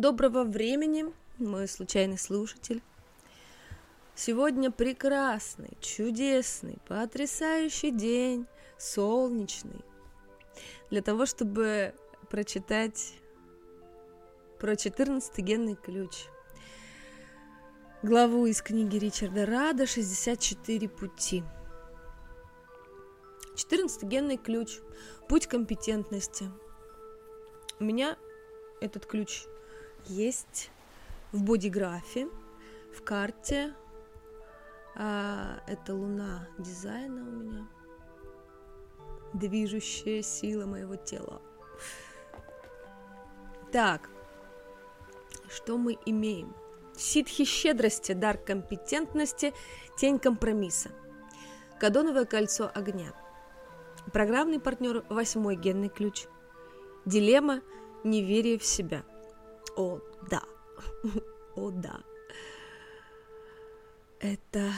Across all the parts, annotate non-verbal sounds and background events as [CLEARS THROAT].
Доброго времени, мой случайный слушатель. Сегодня прекрасный, чудесный, потрясающий день, солнечный, для того, чтобы прочитать про 14 генный ключ. Главу из книги Ричарда Рада «64 пути». 14 генный ключ. Путь компетентности. У меня этот ключ есть в бодиграфе, в карте. А, это луна дизайна у меня. Движущая сила моего тела. Так, что мы имеем? Ситхи щедрости, дар компетентности, тень компромисса. Кадоновое кольцо огня. Программный партнер восьмой генный ключ. Дилемма неверие в себя. О, да. [LAUGHS] О, да. Это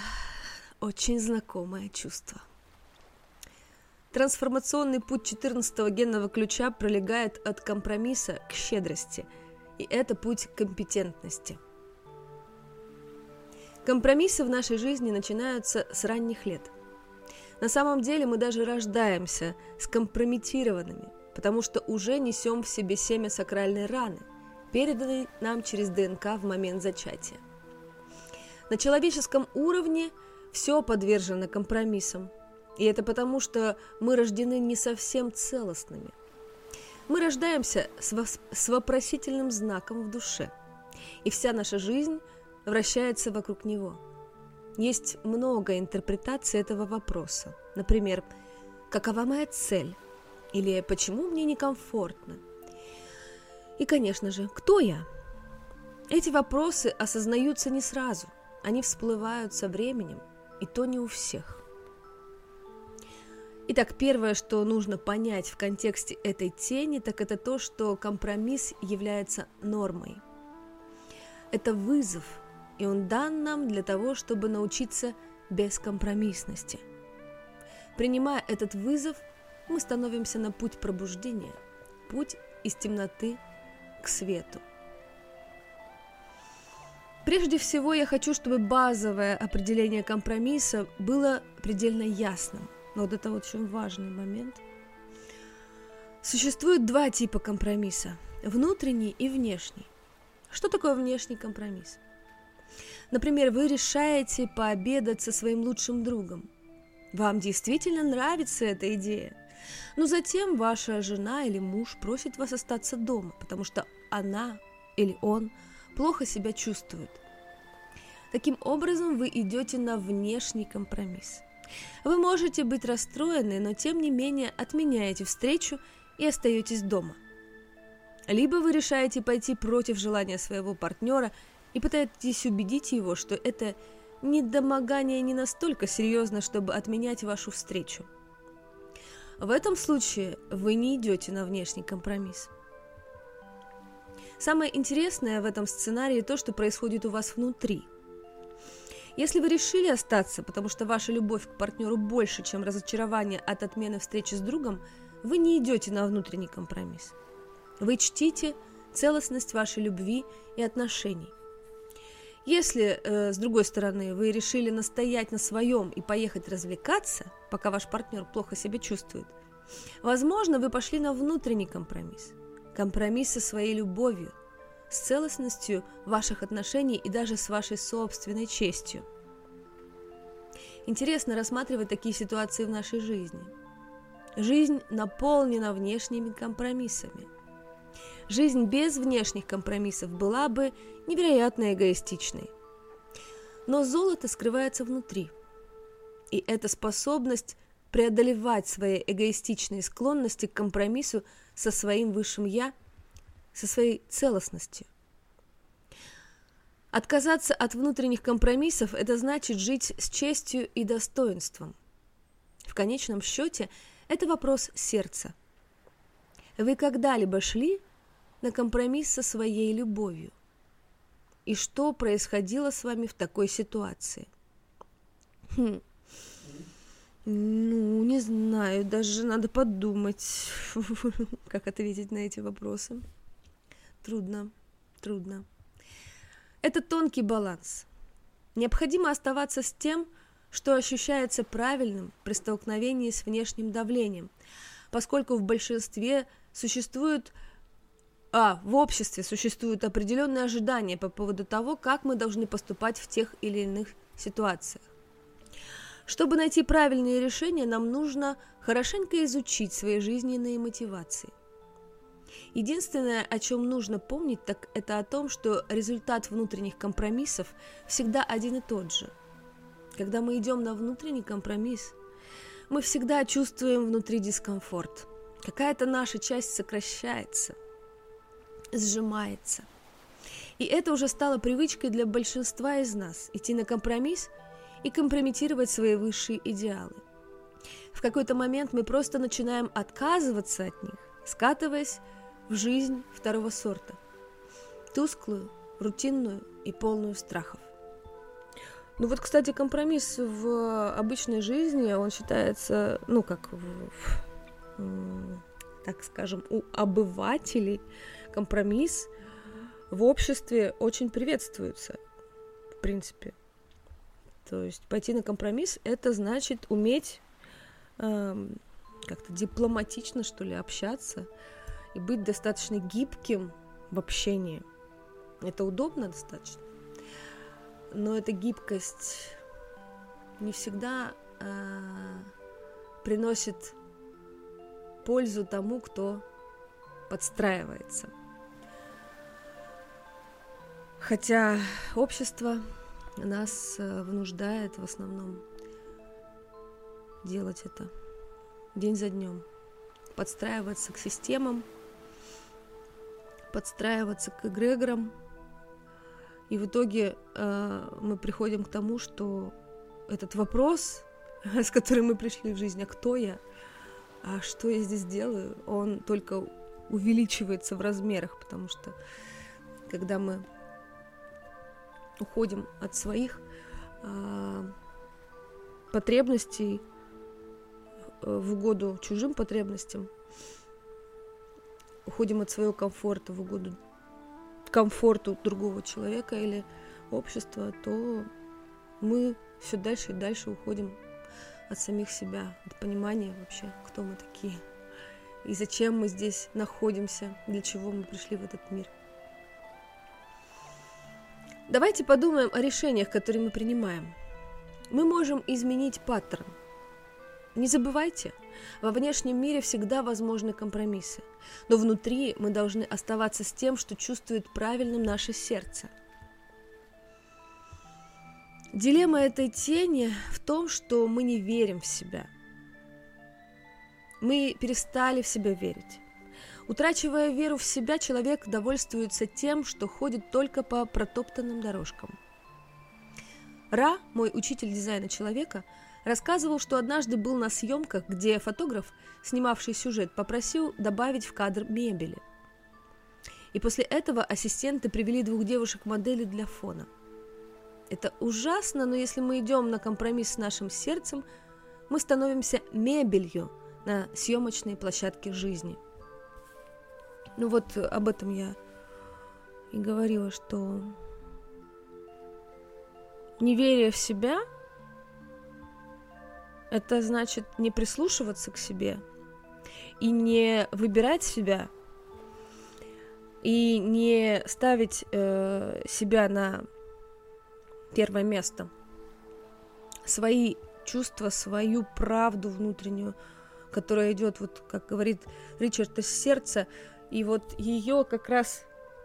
очень знакомое чувство. Трансформационный путь 14 генного ключа пролегает от компромисса к щедрости, и это путь компетентности. Компромиссы в нашей жизни начинаются с ранних лет. На самом деле мы даже рождаемся скомпрометированными, потому что уже несем в себе семя сакральной раны – переданный нам через ДНК в момент зачатия. На человеческом уровне все подвержено компромиссам, и это потому, что мы рождены не совсем целостными. Мы рождаемся с вопросительным знаком в душе, и вся наша жизнь вращается вокруг него. Есть много интерпретаций этого вопроса. Например, какова моя цель? Или почему мне некомфортно? И, конечно же, кто я? Эти вопросы осознаются не сразу, они всплывают со временем, и то не у всех. Итак, первое, что нужно понять в контексте этой тени, так это то, что компромисс является нормой. Это вызов, и он дан нам для того, чтобы научиться бескомпромиссности. Принимая этот вызов, мы становимся на путь пробуждения, путь из темноты к свету. Прежде всего, я хочу, чтобы базовое определение компромисса было предельно ясным. Но вот это очень важный момент. Существует два типа компромисса – внутренний и внешний. Что такое внешний компромисс? Например, вы решаете пообедать со своим лучшим другом. Вам действительно нравится эта идея – но затем ваша жена или муж просит вас остаться дома, потому что она или он плохо себя чувствует. Таким образом, вы идете на внешний компромисс. Вы можете быть расстроены, но тем не менее отменяете встречу и остаетесь дома. Либо вы решаете пойти против желания своего партнера и пытаетесь убедить его, что это недомогание не настолько серьезно, чтобы отменять вашу встречу – в этом случае вы не идете на внешний компромисс. Самое интересное в этом сценарии то, что происходит у вас внутри. Если вы решили остаться, потому что ваша любовь к партнеру больше, чем разочарование от отмены встречи с другом, вы не идете на внутренний компромисс. Вы чтите целостность вашей любви и отношений. Если, э, с другой стороны, вы решили настоять на своем и поехать развлекаться, пока ваш партнер плохо себя чувствует, возможно, вы пошли на внутренний компромисс. Компромисс со своей любовью, с целостностью ваших отношений и даже с вашей собственной честью. Интересно рассматривать такие ситуации в нашей жизни. Жизнь наполнена внешними компромиссами – Жизнь без внешних компромиссов была бы невероятно эгоистичной. Но золото скрывается внутри. И эта способность преодолевать свои эгоистичные склонности к компромиссу со своим высшим «я», со своей целостностью. Отказаться от внутренних компромиссов – это значит жить с честью и достоинством. В конечном счете, это вопрос сердца. Вы когда-либо шли на компромисс со своей любовью. И что происходило с вами в такой ситуации? Хм. Ну, не знаю, даже надо подумать, [LAUGHS] как ответить на эти вопросы. Трудно. трудно. Это тонкий баланс. Необходимо оставаться с тем, что ощущается правильным при столкновении с внешним давлением, поскольку в большинстве существует а в обществе существуют определенные ожидания по поводу того, как мы должны поступать в тех или иных ситуациях. Чтобы найти правильные решения, нам нужно хорошенько изучить свои жизненные мотивации. Единственное, о чем нужно помнить, так это о том, что результат внутренних компромиссов всегда один и тот же. Когда мы идем на внутренний компромисс, мы всегда чувствуем внутри дискомфорт. Какая-то наша часть сокращается, сжимается. И это уже стало привычкой для большинства из нас – идти на компромисс и компрометировать свои высшие идеалы. В какой-то момент мы просто начинаем отказываться от них, скатываясь в жизнь второго сорта. Тусклую, рутинную и полную страхов. Ну вот, кстати, компромисс в обычной жизни, он считается, ну как, в, в, так скажем, у обывателей компромисс в обществе очень приветствуется, в принципе. То есть пойти на компромисс это значит уметь эм, как-то дипломатично, что ли, общаться, и быть достаточно гибким в общении. Это удобно достаточно. Но эта гибкость не всегда э, приносит пользу тому, кто подстраивается. Хотя общество нас э, вынуждает в основном делать это день за днем, подстраиваться к системам, подстраиваться к эгрегорам. И в итоге э, мы приходим к тому, что этот вопрос, [LAUGHS] с которым мы пришли в жизнь, а кто я, а что я здесь делаю, он только увеличивается в размерах, потому что когда мы уходим от своих э, потребностей в угоду чужим потребностям, уходим от своего комфорта в угоду комфорту другого человека или общества, то мы все дальше и дальше уходим от самих себя, от понимания вообще, кто мы такие и зачем мы здесь находимся, для чего мы пришли в этот мир. Давайте подумаем о решениях, которые мы принимаем. Мы можем изменить паттерн – не забывайте, во внешнем мире всегда возможны компромиссы, но внутри мы должны оставаться с тем, что чувствует правильным наше сердце. Дилемма этой тени в том, что мы не верим в себя. Мы перестали в себя верить. Утрачивая веру в себя, человек довольствуется тем, что ходит только по протоптанным дорожкам. Ра, мой учитель дизайна человека, рассказывал, что однажды был на съемках, где фотограф, снимавший сюжет, попросил добавить в кадр мебели. И после этого ассистенты привели двух девушек-моделей для фона. Это ужасно, но если мы идем на компромисс с нашим сердцем, мы становимся мебелью на съемочной площадке жизни. Ну вот об этом я и говорила, что неверие в себя – это значит не прислушиваться к себе и не выбирать себя и не ставить э, себя на первое место. Свои чувства, свою правду внутреннюю, которая идет, вот как говорит Ричард, из сердца, и вот ее как раз,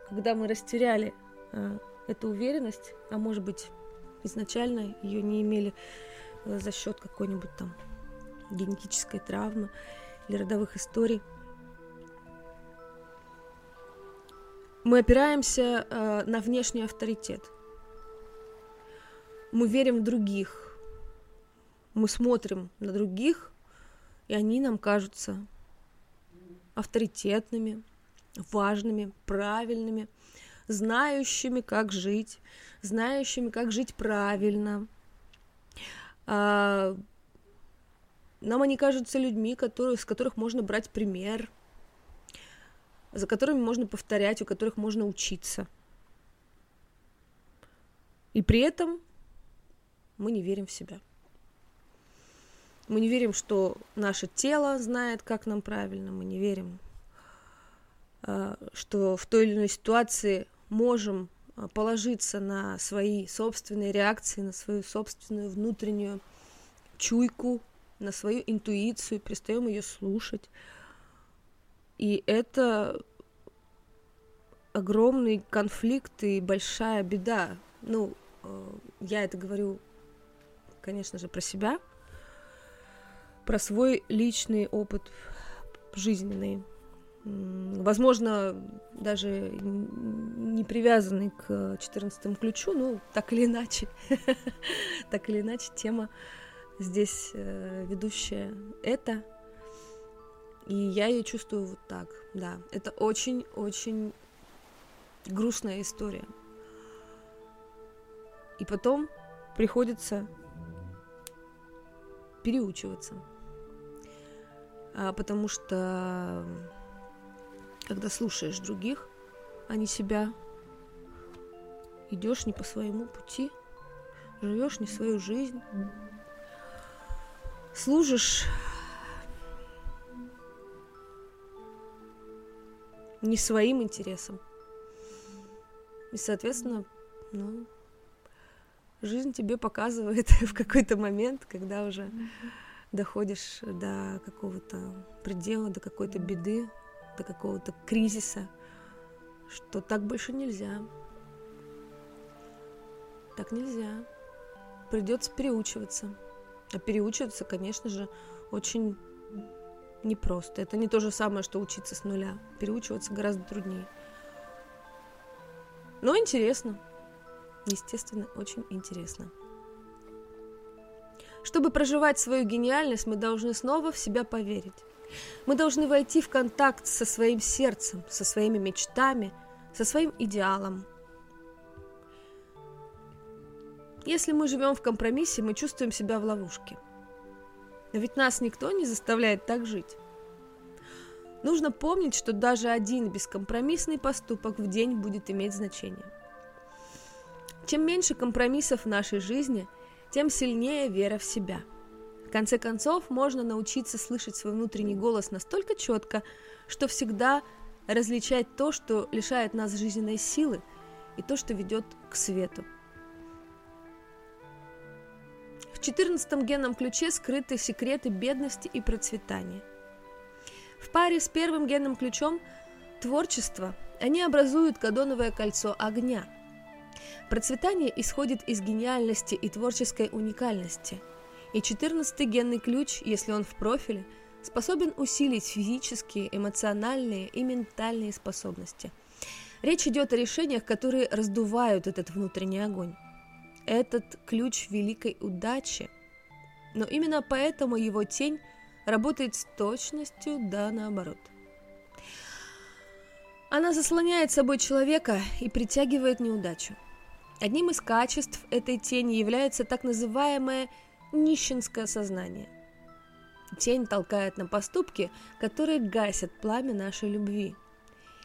когда мы растеряли э, эту уверенность, а может быть изначально ее не имели, за счет какой-нибудь там генетической травмы или родовых историй. Мы опираемся э, на внешний авторитет. Мы верим в других. Мы смотрим на других, и они нам кажутся авторитетными, важными, правильными, знающими, как жить, знающими, как жить правильно – а, нам они кажутся людьми, которые, с которых можно брать пример, за которыми можно повторять, у которых можно учиться. И при этом мы не верим в себя. Мы не верим, что наше тело знает, как нам правильно. Мы не верим, а, что в той или иной ситуации можем а, положиться на свои собственные реакции, на свою собственную внутреннюю чуйку, на свою интуицию, перестаем ее слушать. И это огромный конфликт и большая беда. Ну, э, я это говорю, конечно же, про себя, про свой личный опыт жизненный. Возможно, даже не привязанный к 14 ключу, ну, так или иначе, [LAUGHS] так или иначе, тема здесь э, ведущая это. И я ее чувствую вот так, да. Это очень-очень грустная история. И потом приходится переучиваться. А, потому что когда слушаешь других, а не себя, идешь не по своему пути, живешь не свою жизнь, служишь не своим интересам. И, соответственно, ну, жизнь тебе показывает [LAUGHS] в какой-то момент, когда уже доходишь до какого-то предела, до какой-то беды, до какого-то кризиса, что так больше нельзя. Так нельзя. Придется переучиваться. А переучиваться, конечно же, очень непросто. Это не то же самое, что учиться с нуля. Переучиваться гораздо труднее. Но интересно. Естественно, очень интересно. Чтобы проживать свою гениальность, мы должны снова в себя поверить. Мы должны войти в контакт со своим сердцем, со своими мечтами, со своим идеалом. Если мы живем в компромиссе, мы чувствуем себя в ловушке. Но ведь нас никто не заставляет так жить. Нужно помнить, что даже один бескомпромиссный поступок в день будет иметь значение. Чем меньше компромиссов в нашей жизни, тем сильнее вера в себя – в конце концов, можно научиться слышать свой внутренний голос настолько четко, что всегда различать то, что лишает нас жизненной силы, и то, что ведет к свету. В 14 генном ключе скрыты секреты бедности и процветания. В паре с первым генным ключом творчество они образуют кадоновое кольцо огня. Процветание исходит из гениальности и творческой уникальности – и 14 генный ключ, если он в профиле, способен усилить физические, эмоциональные и ментальные способности. Речь идет о решениях, которые раздувают этот внутренний огонь. Этот ключ великой удачи. Но именно поэтому его тень работает с точностью да наоборот. Она заслоняет собой человека и притягивает неудачу. Одним из качеств этой тени является так называемая нищенское сознание. Тень толкает на поступки, которые гасят пламя нашей любви.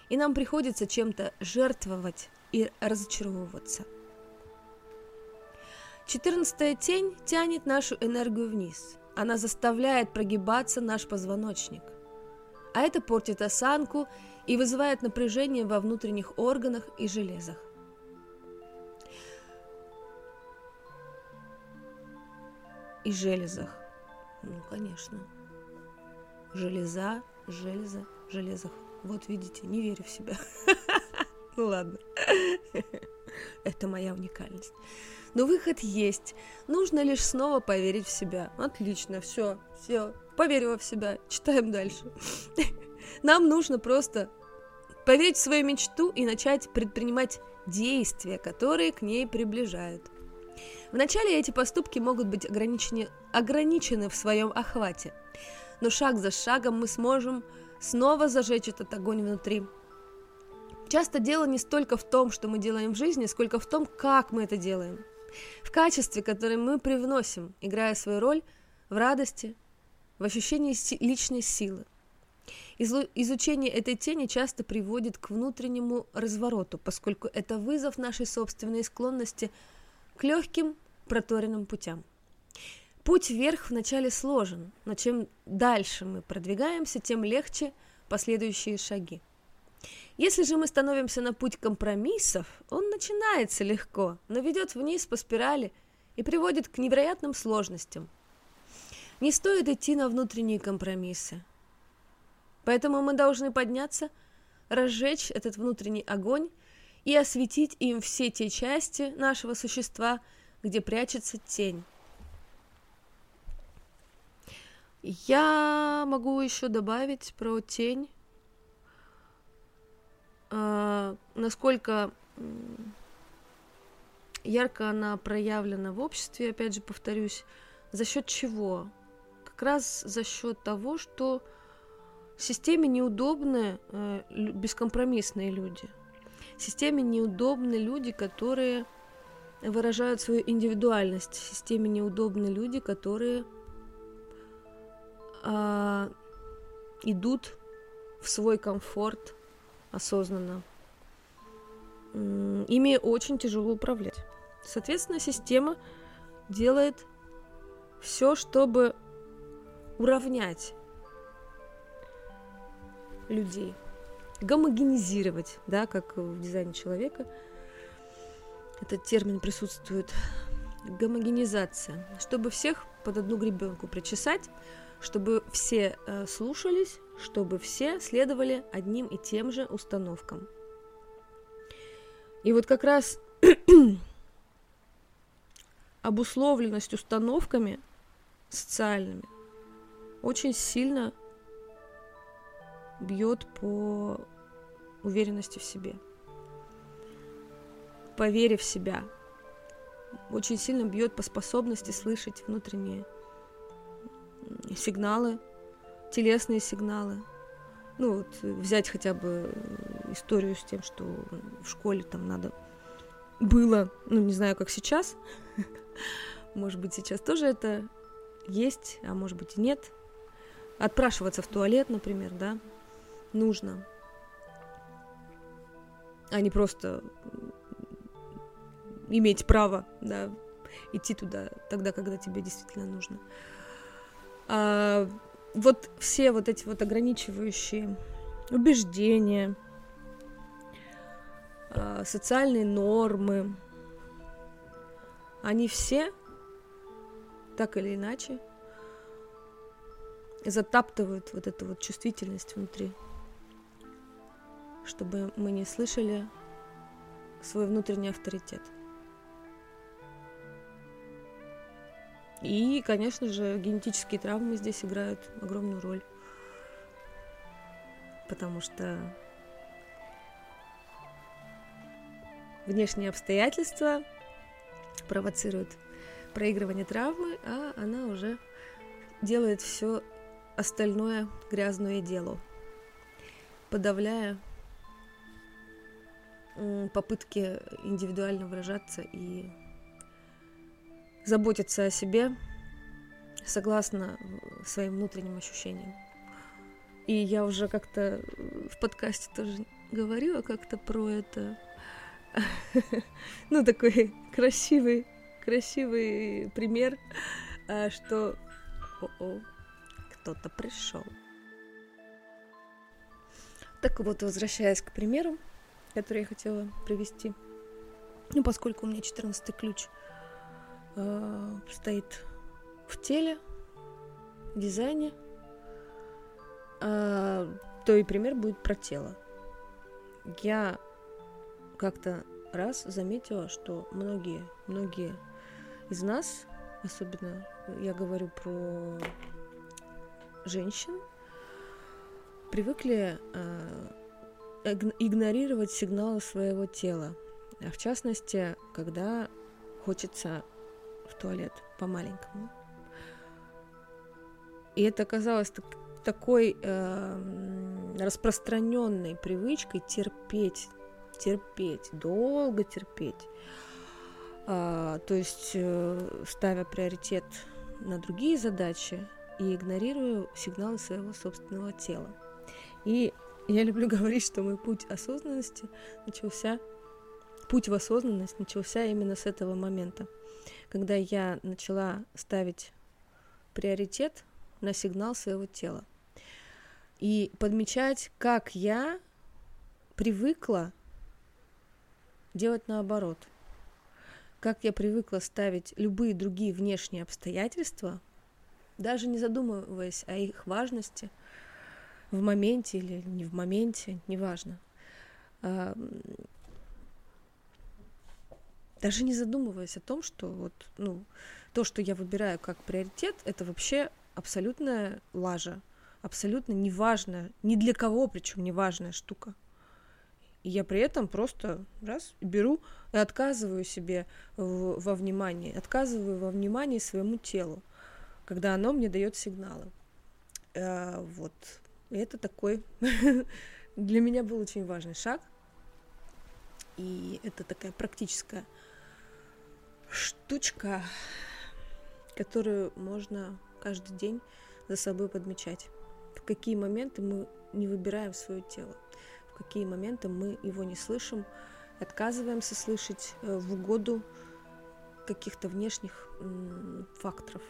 И нам приходится чем-то жертвовать и разочаровываться. Четырнадцатая тень тянет нашу энергию вниз. Она заставляет прогибаться наш позвоночник. А это портит осанку и вызывает напряжение во внутренних органах и железах. И железах. Ну, конечно. Железа, железа, железах. Вот видите, не верю в себя. [LAUGHS] Ну ладно. [LAUGHS] Это моя уникальность. Но выход есть. Нужно лишь снова поверить в себя. Отлично, все, все. Поверила в себя. Читаем дальше. [LAUGHS] Нам нужно просто поверить в свою мечту и начать предпринимать действия, которые к ней приближают. Вначале эти поступки могут быть ограничены, ограничены в своем охвате, но шаг за шагом мы сможем снова зажечь этот огонь внутри. Часто дело не столько в том, что мы делаем в жизни, сколько в том, как мы это делаем. В качестве, которое мы привносим, играя свою роль в радости, в ощущении личной силы. Изучение этой тени часто приводит к внутреннему развороту, поскольку это вызов нашей собственной склонности к легким проторенным путям. Путь вверх вначале сложен, но чем дальше мы продвигаемся, тем легче последующие шаги. Если же мы становимся на путь компромиссов, он начинается легко, но ведет вниз по спирали и приводит к невероятным сложностям. Не стоит идти на внутренние компромиссы. Поэтому мы должны подняться, разжечь этот внутренний огонь и осветить им все те части нашего существа, где прячется тень. Я могу еще добавить про тень, э, насколько ярко она проявлена в обществе, опять же повторюсь, за счет чего? Как раз за счет того, что системе неудобны э, бескомпромиссные люди. Системе неудобны люди, которые выражают свою индивидуальность. Системе неудобны люди, которые э, идут в свой комфорт осознанно. Ими очень тяжело управлять. Соответственно, система делает все, чтобы уравнять людей, гомогенизировать, да, как в дизайне человека. Этот термин присутствует. Гомогенизация. Чтобы всех под одну гребенку причесать, чтобы все э, слушались, чтобы все следовали одним и тем же установкам. И вот как раз [CLEARS THROAT] обусловленность установками социальными очень сильно бьет по уверенности в себе, по вере в себя. Очень сильно бьет по способности слышать внутренние сигналы, телесные сигналы. Ну вот взять хотя бы историю с тем, что в школе там надо было, ну не знаю, как сейчас. [LAUGHS] Может быть, сейчас тоже это есть, а может быть и нет. Отпрашиваться в туалет, например, да, нужно. А не просто иметь право, да, идти туда тогда, когда тебе действительно нужно. А, вот все вот эти вот ограничивающие убеждения, а, социальные нормы, они все так или иначе затаптывают вот эту вот чувствительность внутри чтобы мы не слышали свой внутренний авторитет. И, конечно же, генетические травмы здесь играют огромную роль. Потому что внешние обстоятельства провоцируют проигрывание травмы, а она уже делает все остальное грязное дело, подавляя попытки индивидуально выражаться и заботиться о себе согласно своим внутренним ощущениям. И я уже как-то в подкасте тоже говорила как-то про это. [LAUGHS] Ну, такой красивый, красивый пример, а, что кто-то пришел. Так вот, возвращаясь к примеру, который я хотела привести. Ну, поскольку у меня 14 ключ э, стоит в теле, в дизайне, э, то и пример будет про тело. Я как-то раз заметила, что многие, многие из нас, особенно я говорю про женщин, привыкли э, игнорировать сигналы своего тела. А в частности, когда хочется в туалет по-маленькому. И это оказалось так, такой э, распространенной привычкой терпеть, терпеть, долго терпеть. А, то есть э, ставя приоритет на другие задачи и игнорируя сигналы своего собственного тела. И я люблю [LAUGHS] говорить, что мой путь осознанности начался путь в осознанность начался именно с этого момента, когда я начала ставить приоритет на сигнал своего тела и подмечать, как я привыкла делать наоборот, как я привыкла ставить любые другие внешние обстоятельства, даже не задумываясь о их важности в моменте или не в моменте, неважно даже не задумываясь о том, что вот, ну, то, что я выбираю как приоритет, это вообще абсолютная лажа, абсолютно неважная, ни для кого причем неважная штука. И я при этом просто раз беру и отказываю себе в, во внимании, отказываю во внимании своему телу, когда оно мне дает сигналы. Э, вот. И это такой [LAUGHS] для меня был очень важный шаг. И это такая практическая штучка, которую можно каждый день за собой подмечать. В какие моменты мы не выбираем свое тело, в какие моменты мы его не слышим, отказываемся слышать э, в угоду каких-то внешних факторов.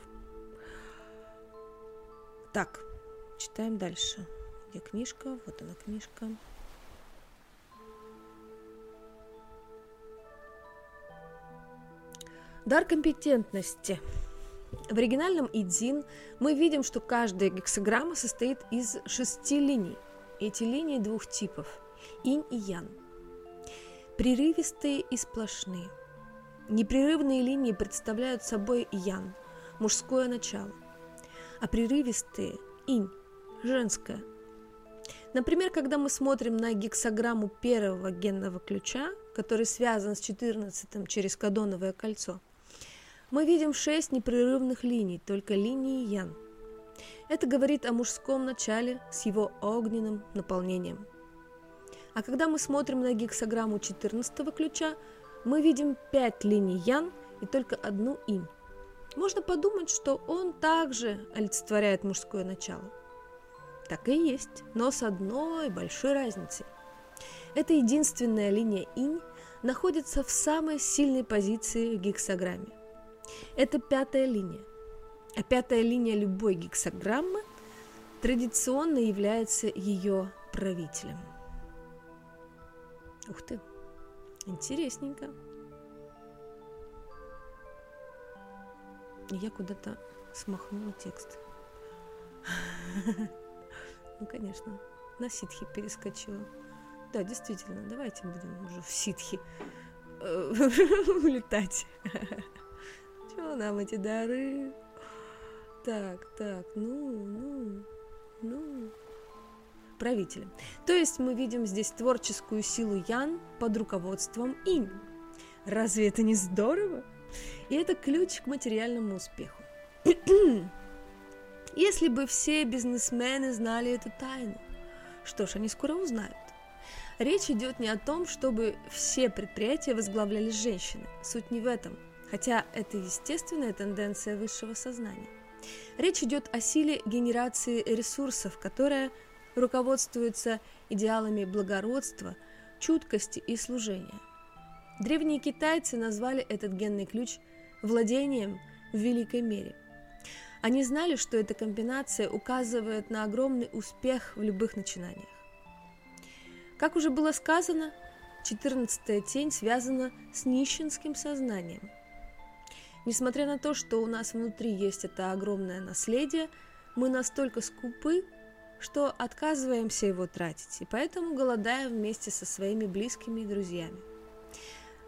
Так, читаем дальше. Где книжка? Вот она книжка. Дар компетентности. В оригинальном Идзин мы видим, что каждая гексограмма состоит из шести линий. Эти линии двух типов – инь и ян. Прерывистые и сплошные. Непрерывные линии представляют собой ян – мужское начало, а прерывистые – инь – женское. Например, когда мы смотрим на гексограмму первого генного ключа, который связан с 14 через кадоновое кольцо – мы видим шесть непрерывных линий, только линии Ян. Это говорит о мужском начале с его огненным наполнением. А когда мы смотрим на гексограмму 14 ключа, мы видим пять линий Ян и только одну Инь. Можно подумать, что он также олицетворяет мужское начало. Так и есть, но с одной большой разницей. Эта единственная линия Инь находится в самой сильной позиции в гексограмме. Это пятая линия. А пятая линия любой гексограммы традиционно является ее правителем. Ух ты, интересненько. Я куда-то смахнула текст. [LAUGHS] Ну, конечно, на ситхи перескочила. Да, действительно, давайте будем уже в ситхи э, [LAUGHS] улетать. [LAUGHS] Чего нам эти дары? Так, так, ну, ну, ну. Правителя. То есть мы видим здесь творческую силу Ян под руководством Инь. Разве это не здорово? И это ключ к материальному успеху. [CLEARS THROAT] Если бы все бизнесмены знали эту тайну, что ж, они скоро узнают. Речь идет не о том, чтобы все предприятия возглавляли женщины. Суть не в этом – хотя это естественная тенденция высшего сознания. Речь идет о силе генерации ресурсов, которая руководствуется идеалами благородства, чуткости и служения. Древние китайцы назвали этот генный ключ владением в великой мере. Они знали, что эта комбинация указывает на огромный успех в любых начинаниях. Как уже было сказано, 14 тень связана с нищенским сознанием – Несмотря на то, что у нас внутри есть это огромное наследие, мы настолько скупы, что отказываемся его тратить, и поэтому голодаем вместе со своими близкими и друзьями.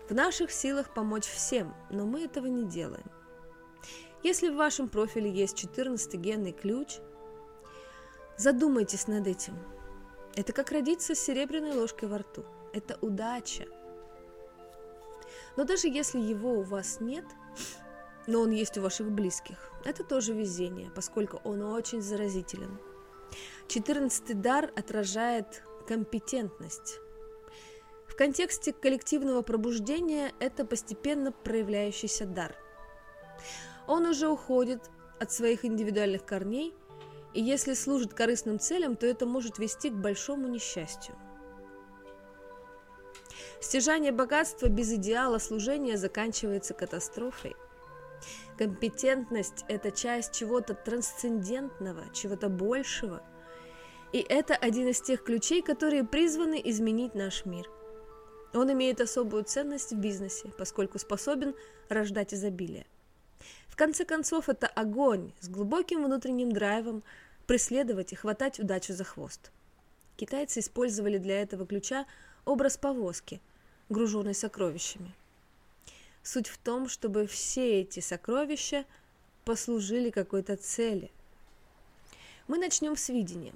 В наших силах помочь всем, но мы этого не делаем. Если в вашем профиле есть 14 генный ключ, задумайтесь над этим. Это как родиться с серебряной ложкой во рту. Это удача. Но даже если его у вас нет – но он есть у ваших близких. Это тоже везение, поскольку он очень заразителен. Четырнадцатый дар отражает компетентность. В контексте коллективного пробуждения это постепенно проявляющийся дар. Он уже уходит от своих индивидуальных корней, и если служит корыстным целям, то это может вести к большому несчастью. Стяжание богатства без идеала служения заканчивается катастрофой. Компетентность – это часть чего-то трансцендентного, чего-то большего. И это один из тех ключей, которые призваны изменить наш мир. Он имеет особую ценность в бизнесе, поскольку способен рождать изобилие. В конце концов, это огонь с глубоким внутренним драйвом преследовать и хватать удачу за хвост. Китайцы использовали для этого ключа образ повозки, груженной сокровищами – Суть в том, чтобы все эти сокровища послужили какой-то цели. Мы начнем с видения.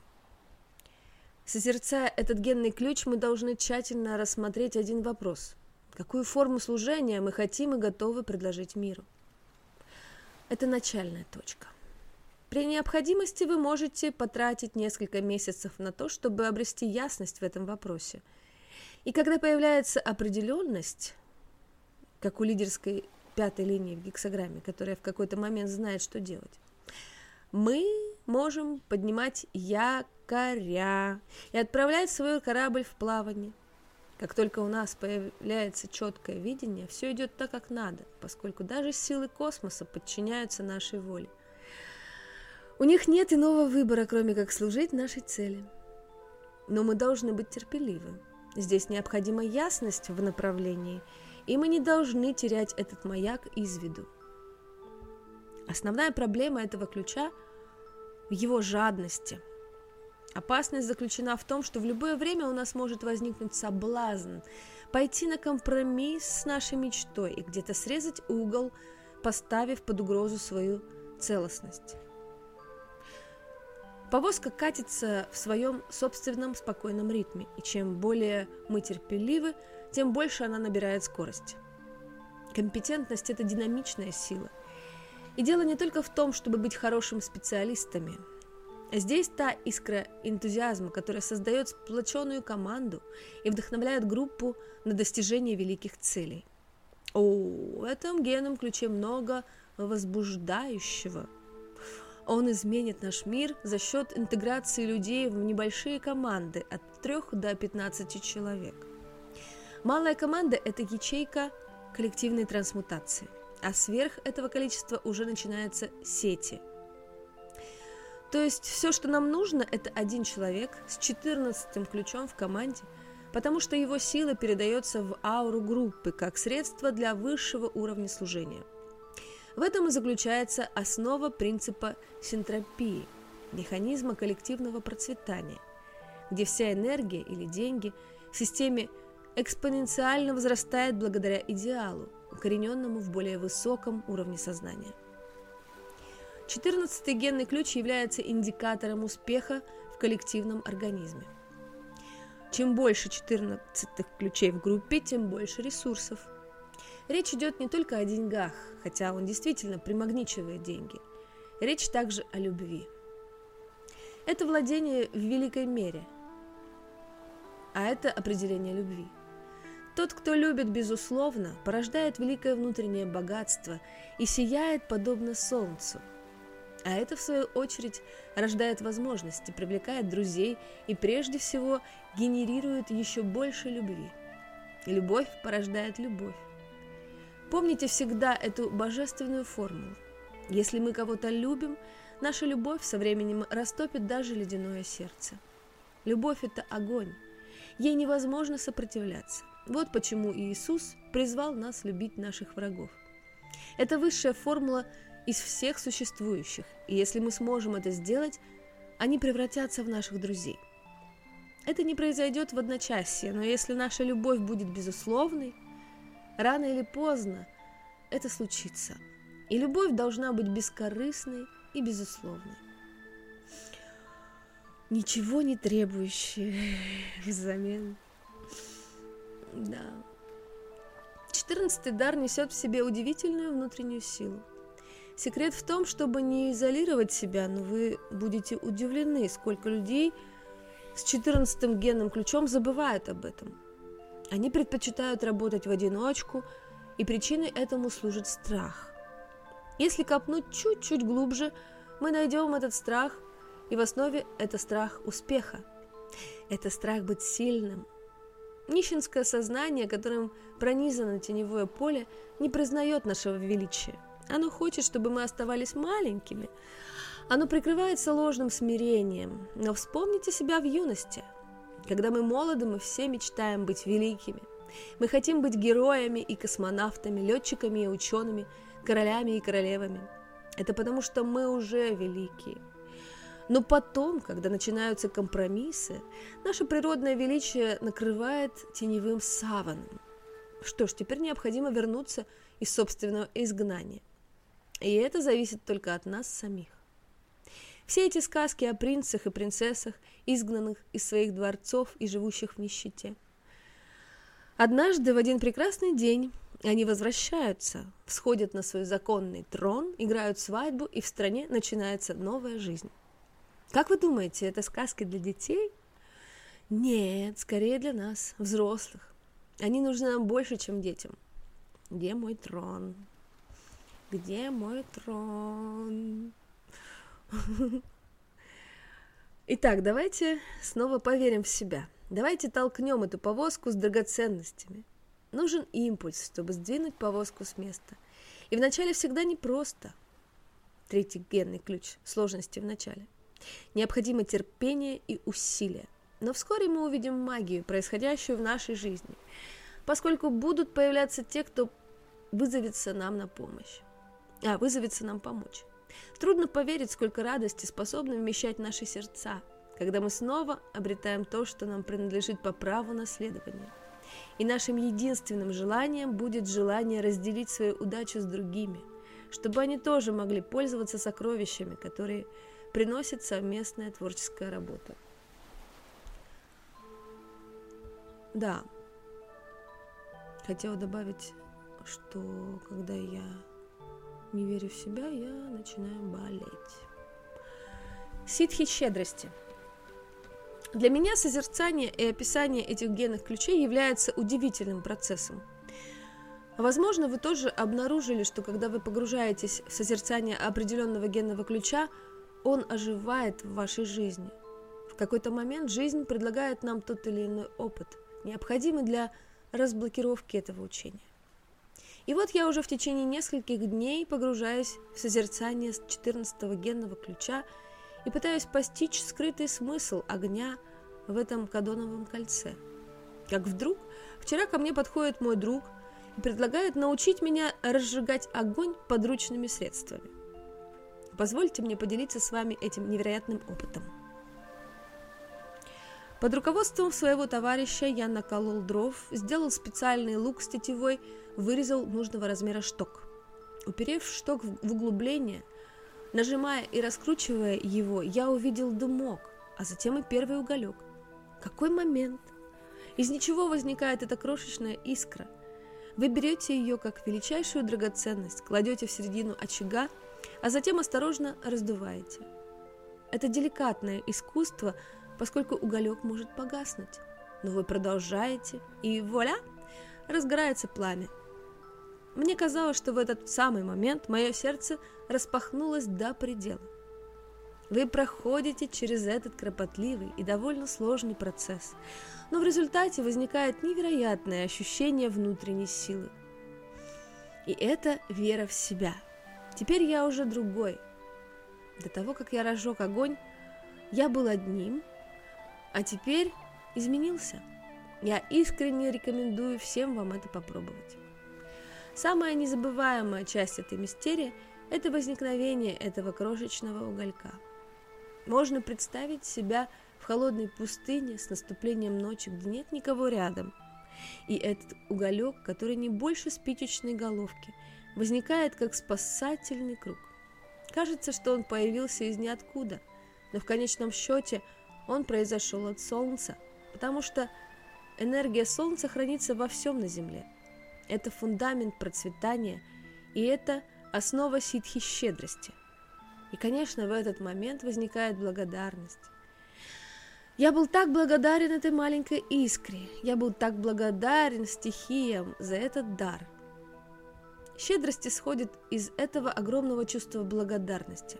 Созерцая этот генный ключ, мы должны тщательно рассмотреть один вопрос. Какую форму служения мы хотим и готовы предложить миру? Это начальная точка. При необходимости вы можете потратить несколько месяцев на то, чтобы обрести ясность в этом вопросе. И когда появляется определенность, как у лидерской пятой линии в гексограмме, которая в какой-то момент знает, что делать. Мы можем поднимать якоря и отправлять свой корабль в плавание. Как только у нас появляется четкое видение, все идет так, как надо, поскольку даже силы космоса подчиняются нашей воле. У них нет иного выбора, кроме как служить нашей цели. Но мы должны быть терпеливы. Здесь необходима ясность в направлении – и мы не должны терять этот маяк из виду. Основная проблема этого ключа в его жадности. Опасность заключена в том, что в любое время у нас может возникнуть соблазн пойти на компромисс с нашей мечтой и где-то срезать угол, поставив под угрозу свою целостность. Повозка катится в своем собственном спокойном ритме, и чем более мы терпеливы, тем больше она набирает скорость. Компетентность – это динамичная сила. И дело не только в том, чтобы быть хорошими специалистами. Здесь та искра энтузиазма, которая создает сплоченную команду и вдохновляет группу на достижение великих целей. О, в этом генном ключе много возбуждающего. Он изменит наш мир за счет интеграции людей в небольшие команды от 3 до 15 человек. Малая команда – это ячейка коллективной трансмутации, а сверх этого количества уже начинаются сети. То есть все, что нам нужно, это один человек с 14 ключом в команде, потому что его сила передается в ауру группы как средство для высшего уровня служения. В этом и заключается основа принципа синтропии, механизма коллективного процветания, где вся энергия или деньги в системе экспоненциально возрастает благодаря идеалу, укорененному в более высоком уровне сознания. Четырнадцатый генный ключ является индикатором успеха в коллективном организме. Чем больше 14 ключей в группе, тем больше ресурсов. Речь идет не только о деньгах, хотя он действительно примагничивает деньги. Речь также о любви. Это владение в великой мере, а это определение любви – тот, кто любит безусловно, порождает великое внутреннее богатство и сияет подобно солнцу. А это, в свою очередь, рождает возможности, привлекает друзей и прежде всего генерирует еще больше любви. Любовь порождает любовь. Помните всегда эту божественную формулу. Если мы кого-то любим, наша любовь со временем растопит даже ледяное сердце. Любовь – это огонь. Ей невозможно сопротивляться. Вот почему Иисус призвал нас любить наших врагов. Это высшая формула из всех существующих, и если мы сможем это сделать, они превратятся в наших друзей. Это не произойдет в одночасье, но если наша любовь будет безусловной, рано или поздно это случится. И любовь должна быть бескорыстной и безусловной. Ничего не требующей взамен. Да. Четырнадцатый дар несет в себе удивительную внутреннюю силу. Секрет в том, чтобы не изолировать себя, но вы будете удивлены, сколько людей с четырнадцатым генным ключом забывают об этом. Они предпочитают работать в одиночку, и причиной этому служит страх. Если копнуть чуть-чуть глубже, мы найдем этот страх, и в основе это страх успеха. Это страх быть сильным, Нищенское сознание, которым пронизано теневое поле, не признает нашего величия. Оно хочет, чтобы мы оставались маленькими. Оно прикрывается ложным смирением. Но вспомните себя в юности. Когда мы молоды, мы все мечтаем быть великими. Мы хотим быть героями и космонавтами, летчиками и учеными, королями и королевами. Это потому, что мы уже великие. Но потом, когда начинаются компромиссы, наше природное величие накрывает теневым саваном. Что ж, теперь необходимо вернуться из собственного изгнания. И это зависит только от нас самих. Все эти сказки о принцах и принцессах, изгнанных из своих дворцов и живущих в нищете. Однажды, в один прекрасный день, они возвращаются, всходят на свой законный трон, играют свадьбу, и в стране начинается новая жизнь. Как вы думаете, это сказки для детей? Нет, скорее для нас, взрослых. Они нужны нам больше, чем детям. Где мой трон? Где мой трон? [LAUGHS] Итак, давайте снова поверим в себя. Давайте толкнем эту повозку с драгоценностями. Нужен импульс, чтобы сдвинуть повозку с места. И вначале всегда непросто. Третий генный ключ сложности в начале. Необходимо терпение и усилие. Но вскоре мы увидим магию, происходящую в нашей жизни, поскольку будут появляться те, кто вызовется нам на помощь. А, вызовется нам помочь. Трудно поверить, сколько радости способны вмещать наши сердца, когда мы снова обретаем то, что нам принадлежит по праву наследования. И нашим единственным желанием будет желание разделить свою удачу с другими, чтобы они тоже могли пользоваться сокровищами, которые приносит совместная творческая работа. Да, хотела добавить, что когда я не верю в себя, я начинаю болеть. Ситхи щедрости. Для меня созерцание и описание этих генных ключей является удивительным процессом. Возможно, вы тоже обнаружили, что когда вы погружаетесь в созерцание определенного генного ключа, он оживает в вашей жизни. В какой-то момент жизнь предлагает нам тот или иной опыт, необходимый для разблокировки этого учения. И вот я уже в течение нескольких дней погружаюсь в созерцание 14-го генного ключа и пытаюсь постичь скрытый смысл огня в этом кадоновом кольце. Как вдруг вчера ко мне подходит мой друг и предлагает научить меня разжигать огонь подручными средствами. Позвольте мне поделиться с вами этим невероятным опытом. Под руководством своего товарища я наколол дров, сделал специальный лук с тетивой – вырезал нужного размера шток. Уперев шток в углубление, нажимая и раскручивая его, я увидел дымок, а затем и первый уголек. Какой момент! Из ничего возникает эта крошечная искра. Вы берете ее как величайшую драгоценность, кладете в середину очага, а затем осторожно раздуваете. Это деликатное искусство, поскольку уголек может погаснуть. Но вы продолжаете, и вуаля, разгорается пламя. Мне казалось, что в этот самый момент мое сердце распахнулось до предела. Вы проходите через этот кропотливый и довольно сложный процесс, но в результате возникает невероятное ощущение внутренней силы. И это вера в себя. Теперь я уже другой. До того, как я разжег огонь, я был одним, а теперь изменился. Я искренне рекомендую всем вам это попробовать. Самая незабываемая часть этой мистерии – это возникновение этого крошечного уголька. Можно представить себя в холодной пустыне с наступлением ночи, где нет никого рядом. И этот уголек, который не больше спичечной головки, возникает как спасательный круг. Кажется, что он появился из ниоткуда, но в конечном счете он произошел от Солнца, потому что энергия Солнца хранится во всем на Земле – это фундамент процветания, и это основа ситхи щедрости. И, конечно, в этот момент возникает благодарность. Я был так благодарен этой маленькой искре, я был так благодарен стихиям за этот дар. Щедрость исходит из этого огромного чувства благодарности.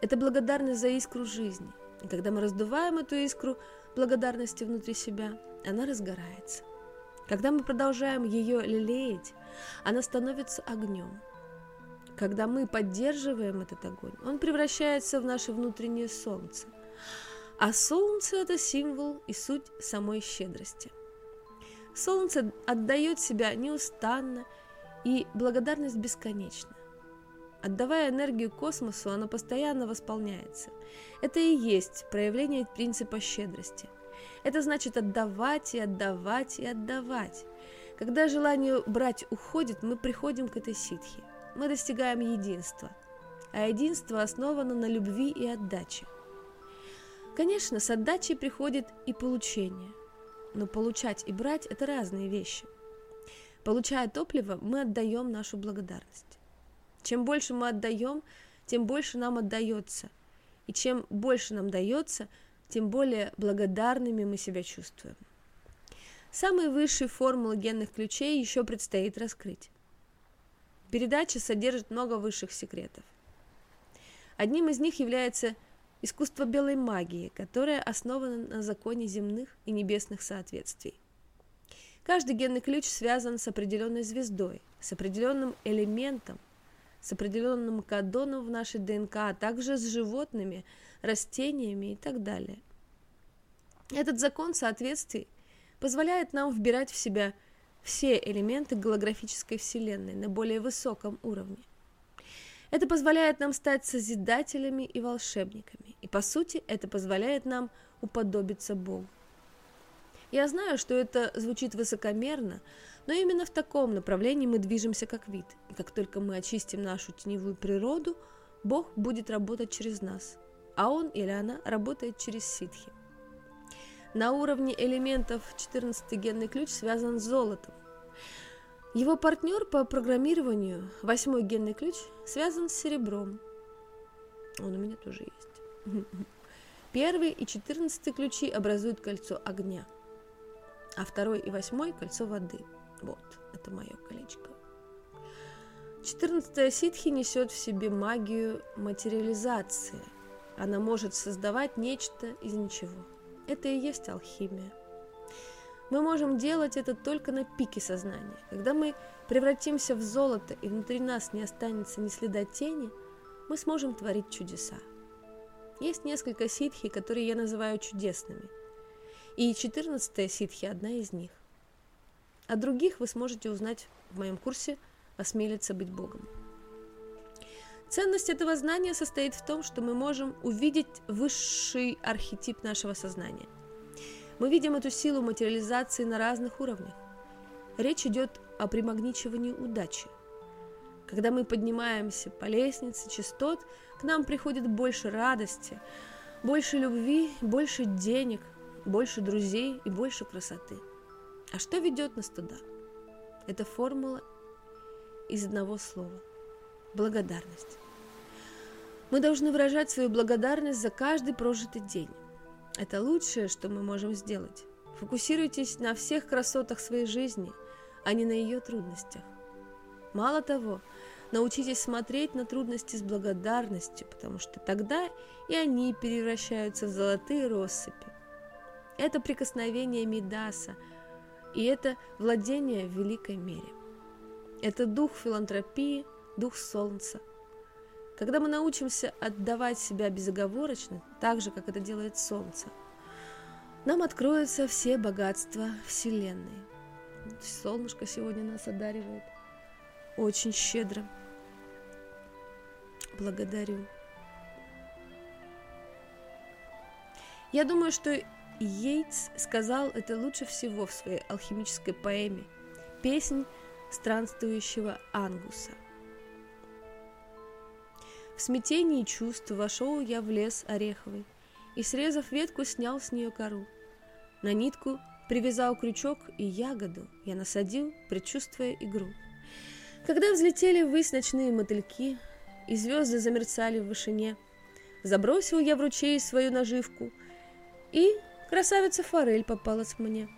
Это благодарность за искру жизни. И когда мы раздуваем эту искру благодарности внутри себя – она разгорается. Когда мы продолжаем ее лелеять, она становится огнем. Когда мы поддерживаем этот огонь, он превращается в наше внутреннее солнце. А солнце – это символ и суть самой щедрости. Солнце отдает себя неустанно, и благодарность бесконечна. Отдавая энергию космосу, она постоянно восполняется. Это и есть проявление принципа щедрости. Это значит отдавать и отдавать и отдавать. Когда желание брать уходит, мы приходим к этой ситхе. Мы достигаем единства. А единство основано на любви и отдаче. Конечно, с отдачей приходит и получение. Но получать и брать – это разные вещи. Получая топливо, мы отдаем нашу благодарность. Чем больше мы отдаем, тем больше нам отдается. И чем больше нам дается, тем более благодарными мы себя чувствуем. Самые высшие формулы генных ключей еще предстоит раскрыть. Передача содержит много высших секретов. Одним из них является искусство белой магии, которое основано на законе земных и небесных соответствий. Каждый генный ключ связан с определенной звездой, с определенным элементом, с определенным кодоном в нашей ДНК, а также с животными, растениями и так далее. Этот закон соответствий позволяет нам вбирать в себя все элементы голографической вселенной на более высоком уровне. Это позволяет нам стать созидателями и волшебниками, и по сути это позволяет нам уподобиться Богу. Я знаю, что это звучит высокомерно, но именно в таком направлении мы движемся как вид. И как только мы очистим нашу теневую природу, Бог будет работать через нас, а Он или она работает через ситхи. На уровне элементов 14 генный ключ связан с золотом. Его партнер по программированию, восьмой генный ключ, связан с серебром. Он у меня тоже есть. [LAUGHS] Первый и четырнадцатый ключи образуют кольцо огня, а второй и восьмой – кольцо воды. Вот, это мое колечко. Четырнадцатая ситхи несет в себе магию материализации. Она может создавать нечто из ничего. Это и есть алхимия. Мы можем делать это только на пике сознания. Когда мы превратимся в золото и внутри нас не останется ни следа тени, мы сможем творить чудеса. Есть несколько ситхи, которые я называю чудесными. И 14 ситхи одна из них. О других вы сможете узнать в моем курсе «Осмелиться быть Богом». Ценность этого знания состоит в том, что мы можем увидеть высший архетип нашего сознания. Мы видим эту силу материализации на разных уровнях. Речь идет о примагничивании удачи. Когда мы поднимаемся по лестнице частот, к нам приходит больше радости, больше любви, больше денег, больше друзей и больше красоты. А что ведет нас туда? Это формула из одного слова – благодарность. Мы должны выражать свою благодарность за каждый прожитый день. Это лучшее, что мы можем сделать. Фокусируйтесь на всех красотах своей жизни, а не на ее трудностях. Мало того, научитесь смотреть на трудности с благодарностью, потому что тогда и они превращаются в золотые россыпи. Это прикосновение Мидаса, и это владение в великой мере. Это дух филантропии, дух солнца, когда мы научимся отдавать себя безоговорочно, так же, как это делает Солнце, нам откроются все богатства Вселенной. Солнышко сегодня нас одаривает очень щедро. Благодарю. Я думаю, что Йейтс сказал это лучше всего в своей алхимической поэме «Песнь странствующего Ангуса». В смятении чувств вошел я в лес ореховый и, срезав ветку, снял с нее кору. На нитку привязал крючок и ягоду я насадил, предчувствуя игру. Когда взлетели ввысь ночные мотыльки, и звезды замерцали в вышине, забросил я в ручей свою наживку, и красавица форель попалась мне.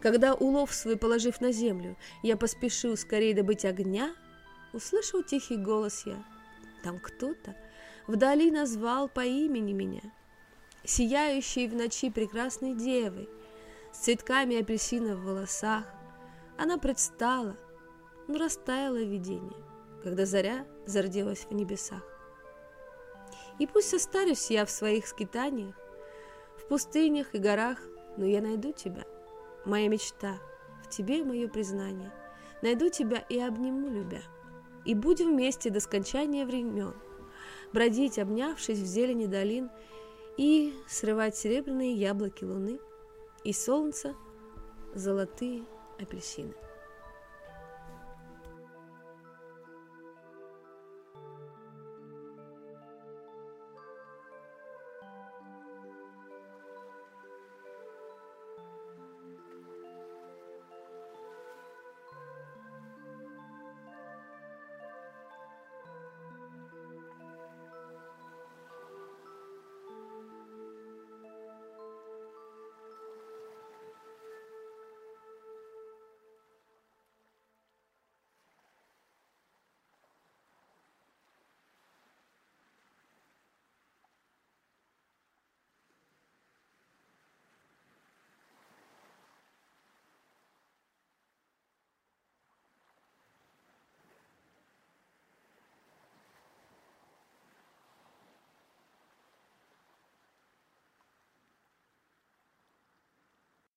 Когда улов свой положив на землю, я поспешил скорее добыть огня, услышал тихий голос я — там кто-то вдали назвал по имени меня, сияющей в ночи прекрасной девой. с цветками апельсина в волосах. Она предстала, но растаяло видение, когда заря зарделась в небесах. И пусть состарюсь я в своих скитаниях, пустынях и горах, но я найду тебя, моя мечта, в тебе мое признание. Найду тебя и обниму, любя, и будем вместе до скончания времен, бродить, обнявшись в зелени долин, и срывать серебряные яблоки луны и солнца золотые апельсины.